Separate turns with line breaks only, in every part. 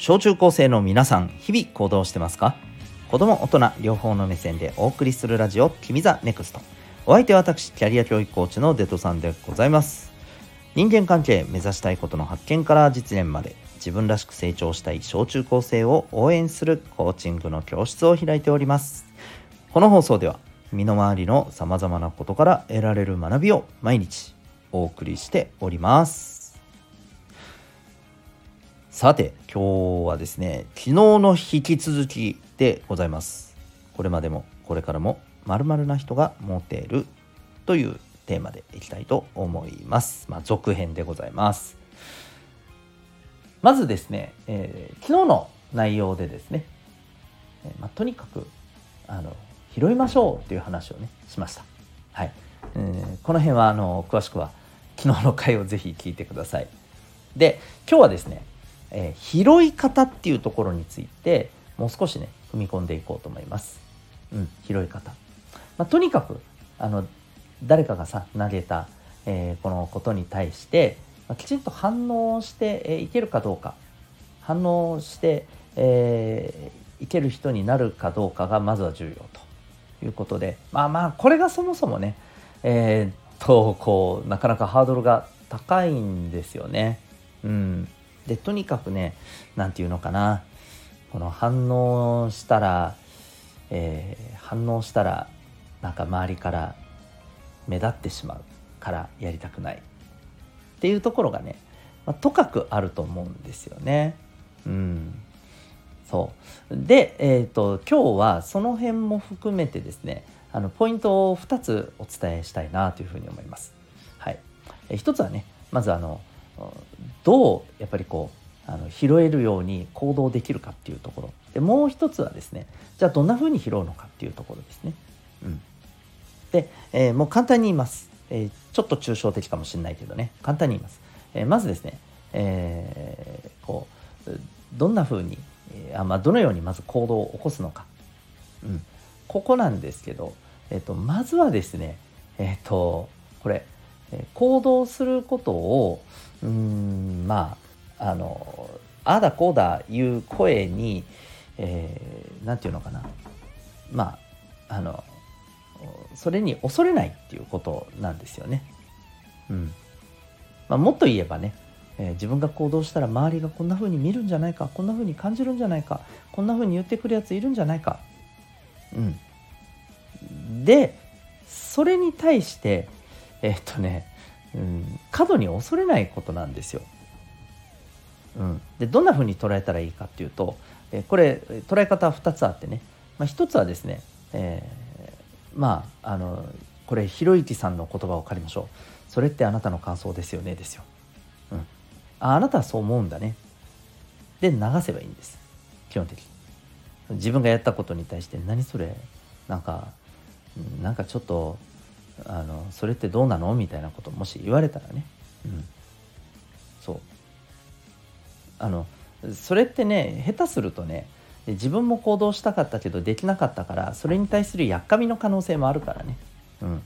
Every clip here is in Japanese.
小中高生の皆さん日々行動してますか？子供大人両方の目線でお送りするラジオ「君ザネクスト。お相手は私キャリア教育コーチのデトさんでございます。人間関係目指したいことの発見から実現まで自分らしく成長したい小中高生を応援するコーチングの教室を開いております。この放送では身の回りのさまざまなことから得られる学びを毎日お送りしております。さて今日はですね昨日の引き続きでございます。これまでもこれからも〇〇な人がモテるというテーマでいきたいと思います。まあ、続編でございます。まずですね、えー、昨日の内容でですね、えー、まあ、とにかくあの拾いましょうっていう話をねしました。はい、えー、この辺はあの詳しくは昨日の回をぜひ聞いてください。で今日はですねえー、拾い方っていうところについてもう少しね踏み込んでいこうと思います。うん、拾い方。まあ、とにかくあの誰かがさ投げた、えー、このことに対して、まあ、きちんと反応して、えー、いけるかどうか反応して、えー、いける人になるかどうかがまずは重要ということでまあまあこれがそもそもねえー、っとこうなかなかハードルが高いんですよね。うんでとにかくね何て言うのかな。この反応したら、えー、反応したらなんか周りから目立ってしまうからやりたくない。っていうところがね、まあ、とかくあると思うんですよね。うん。そう。で、えーと、今日はその辺も含めてですねあのポイントを2つお伝えしたいなというふうに思います。はい、え1つはねまずあのどうやっぱりこうあの拾えるように行動できるかっていうところ。でもう一つはですねじゃあどんなふうに拾うのかっていうところですね。うん、で、えー、もう簡単に言います、えー、ちょっと抽象的かもしれないけどね。簡単に言います。えー、まずですね、えー、こうどんなふうに、えー、あまあ、どのようにまず行動を起こすのか、うん、ここなんですけど、えーと、まずはですねえっ、とこれ行動することをうんまああのああだこうだいう声に何、えー、て言うのかなまああのそれに恐れないっていうことなんですよね。うんまあ、もっと言えばね、えー、自分が行動したら周りがこんな風に見るんじゃないかこんな風に感じるんじゃないかこんな風に言ってくるやついるんじゃないか。うん、でそれに対して え、っとねうん、過度に恐れないことなんですよ。うん、でどんなふうに捉えたらいいかっていうと、えこれ捉え方は2つあってね、まあ、1つはですね、えー、まああのこれひろゆきさんの言葉を借りましょう。それってあなたの感想ですよねですよ、うん、ああなたはそう思うんだね。で流せばいいんです。基本的に。自分がやったことに対して何それ？なんかなんかちょっとあのそれってどうなの？みたいなこともし言われたらね、うん、そう。あのそれってね下手するとね自分も行動したかったけどできなかったからそれに対するやっかみの可能性もあるからね、うん。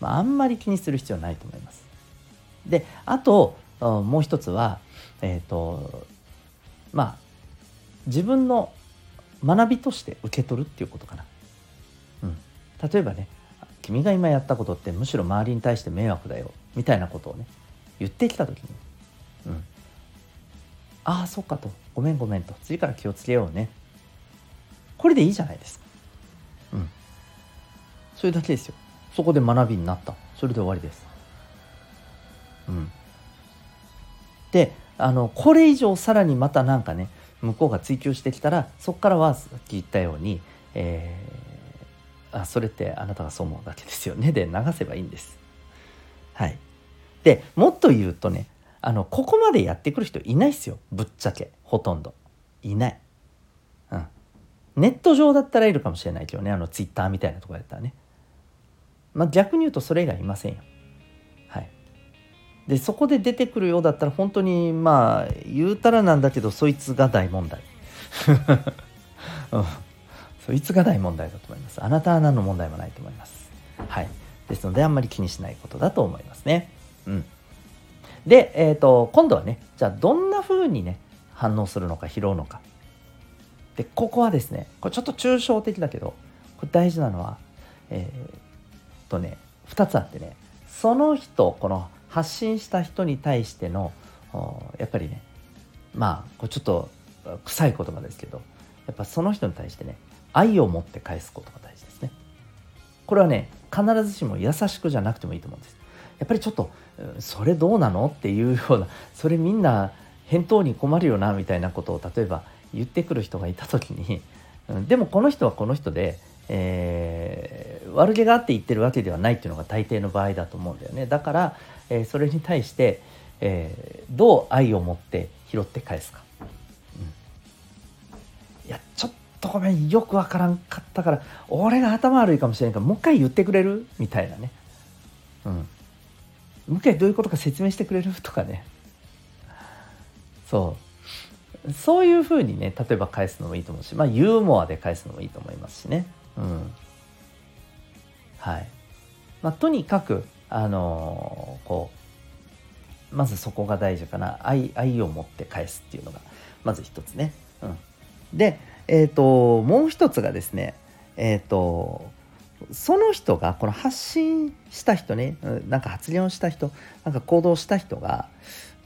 まあ、あんまり気にする必要ないと思います。であともう一つはえっ、ー、とまあ自分の学びとして受け取るっていうことかな。うん、例えばね君が今やったことってむしろ周りに対して迷惑だよみたいなことをね言ってきた時に、うん、ああそっかと。ごめんごめんと。次から気をつけようね。これでいいじゃないですか。うん。それだけですよ。そこで学びになった。それで終わりです。うん。であのこれ以上さらにまた何かね向こうが追求してきたらそこからはさっき言ったように、えーあそれってあなたがそう思うだけですよねで流せばいいんです。はい、でもっと言うとねあのここまでやってくる人いないっすよぶっちゃけほとんどいない。うん、ネット上だったらいるかもしれないけどねあのツイッターみたいなとこやったらね。まあ、逆に言うとそれ以外いませんよ。はい、でそこで出てくるようだったら本当にまあ言うたらなんだけどそいつが大問題。うんそいつが大問題だと思います。あなたは何の問題もないと思います。はい。ですので、あんまり気にしないことだと思いますね。うん。で、えっ、ー、と、今度はね、じゃあどんな風にね、反応するのか拾うのかでここはですねこれちょっと抽象的だけどこれ大事なのはえー、とね2つあってねその人この発信した人に対してのやっぱりねまあこれちょっと臭い言葉ですけどやっぱその人に対してね愛を持って返すことが大事ですね。これはね必ずしも優しくじゃなくてもいいと思うんです。やっぱりちょっとそれどうなのっていうようなそれみんな返答に困るよなみたいなことを例えば言ってくる人がいた時に、でもこの人はこの人で、えー、悪気があって言ってるわけではないっていうのが大抵の場合だと思うんだよね。だから、えー、それに対して、えー、どう愛を持って拾って返すか、うん、いやちょっとごめんよくわからんかったから俺が頭悪いかもしれんからもう一回言ってくれる？みたいなね。うん。もう一回どういうことか説明してくれる？とかね。そう。そういうふうにね例えば返すのもいいと思うしまあユーモアで返すのもいいと思いますしね。うん。はい。まあとにかくあのー、こうまずそこが大事かな。愛愛を持って返すっていうのがまず一つね、うん、でえっ、ー、ともう一つがですねえっ、ー、とその人がこの発信した人ねなんか発言をした人なんか行動した人が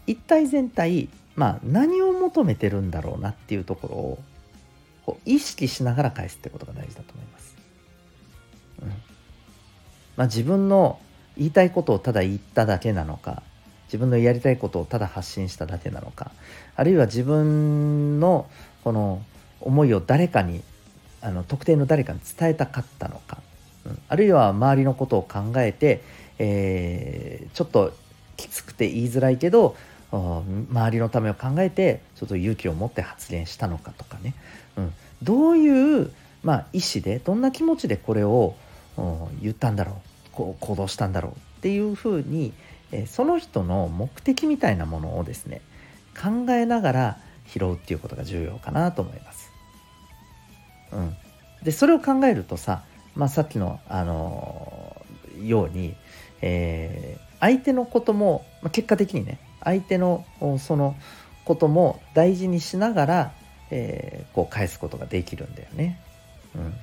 一体全体まあ何を求めてるんだろうなっていうところをこう意識しながら返すってことが大事だと思います。うんまあ、自分の言いたいことをただ言っただけなのか自分のやりたいことをただ発信しただけなのかあるいは自分のこの思いを誰かにあの特定の誰かに伝えたかったのか、うん、あるいは周りのことを考えて、えー、ちょっときつくて言いづらいけど周りのためを考えてちょっと勇気を持って発言したのかとかね、うん、どういう、まあ、意思でどんな気持ちでこれを言ったんだろう。こう行動したんだろうっていうふうに、えその人の目的みたいなものをですね考えながら拾うっていうことが重要かなと思います。うん、でそれを考えるとさ、まあ、さっきの、あのー、ように、えー、相手のことも、まあ、結果的にね相手のそのことも大事にしながら、えー、こう返すことができるんだよね。うん、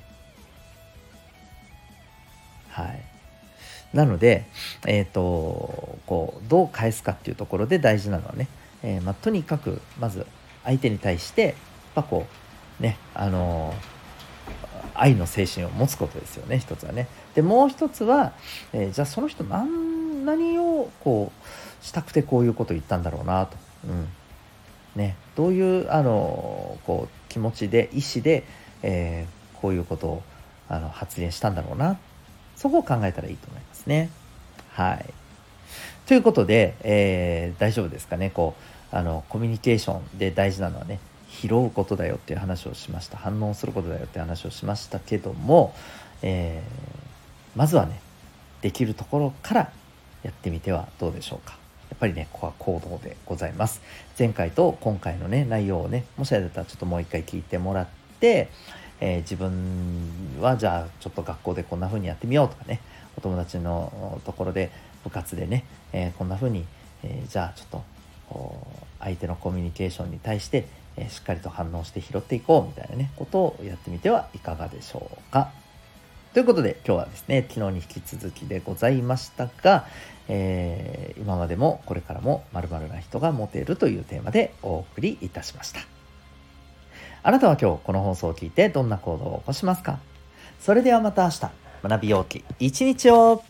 はい。なので、え、ー、とこうどう返すかっていうところで大事なのはね、えー、まあ、とにかくまず相手に対してやっぱこうねあの愛の精神を持つことですよね一つはね。でもう一つは、えじゃあその人何何をこうしたくてこういうこと言ったんだろうなと、うん。ね、どういうあのこう気持ちで意思で、えー、こういうことをあの発言したんだろうな。そこを考えたらいいと思いますね。はい、ということで、えー、大丈夫ですかね。こうあのコミュニケーションで大事なのはね。拾うことだよっていう話をしました反応することだよって話をしましたけども、えー、まずはねできるところからやってみてはどうでしょうか。やっぱりね、ここは行動でございます。前回と今回のね、内容をね、もしあれだったらちょっともう一回聞いてもらって、えー、自分はじゃあちょっと学校でこんな風にやってみようとかね、お友達のところで部活でね、えー、こんな風に、え、じゃあちょっと相手のコミュニケーションに対して、えしっかりと反応して拾っていこうみたいなね、ことをやってみてはいかがでしょうか。ということで今日はですね、昨日に引き続きでございましたが、えー、今までもこれからも〇〇な人がモテるというテーマでお送りいたしました。あなたは今日この放送を聞いてどんな行動を起こしますか？それではまた明日、学びようき一日を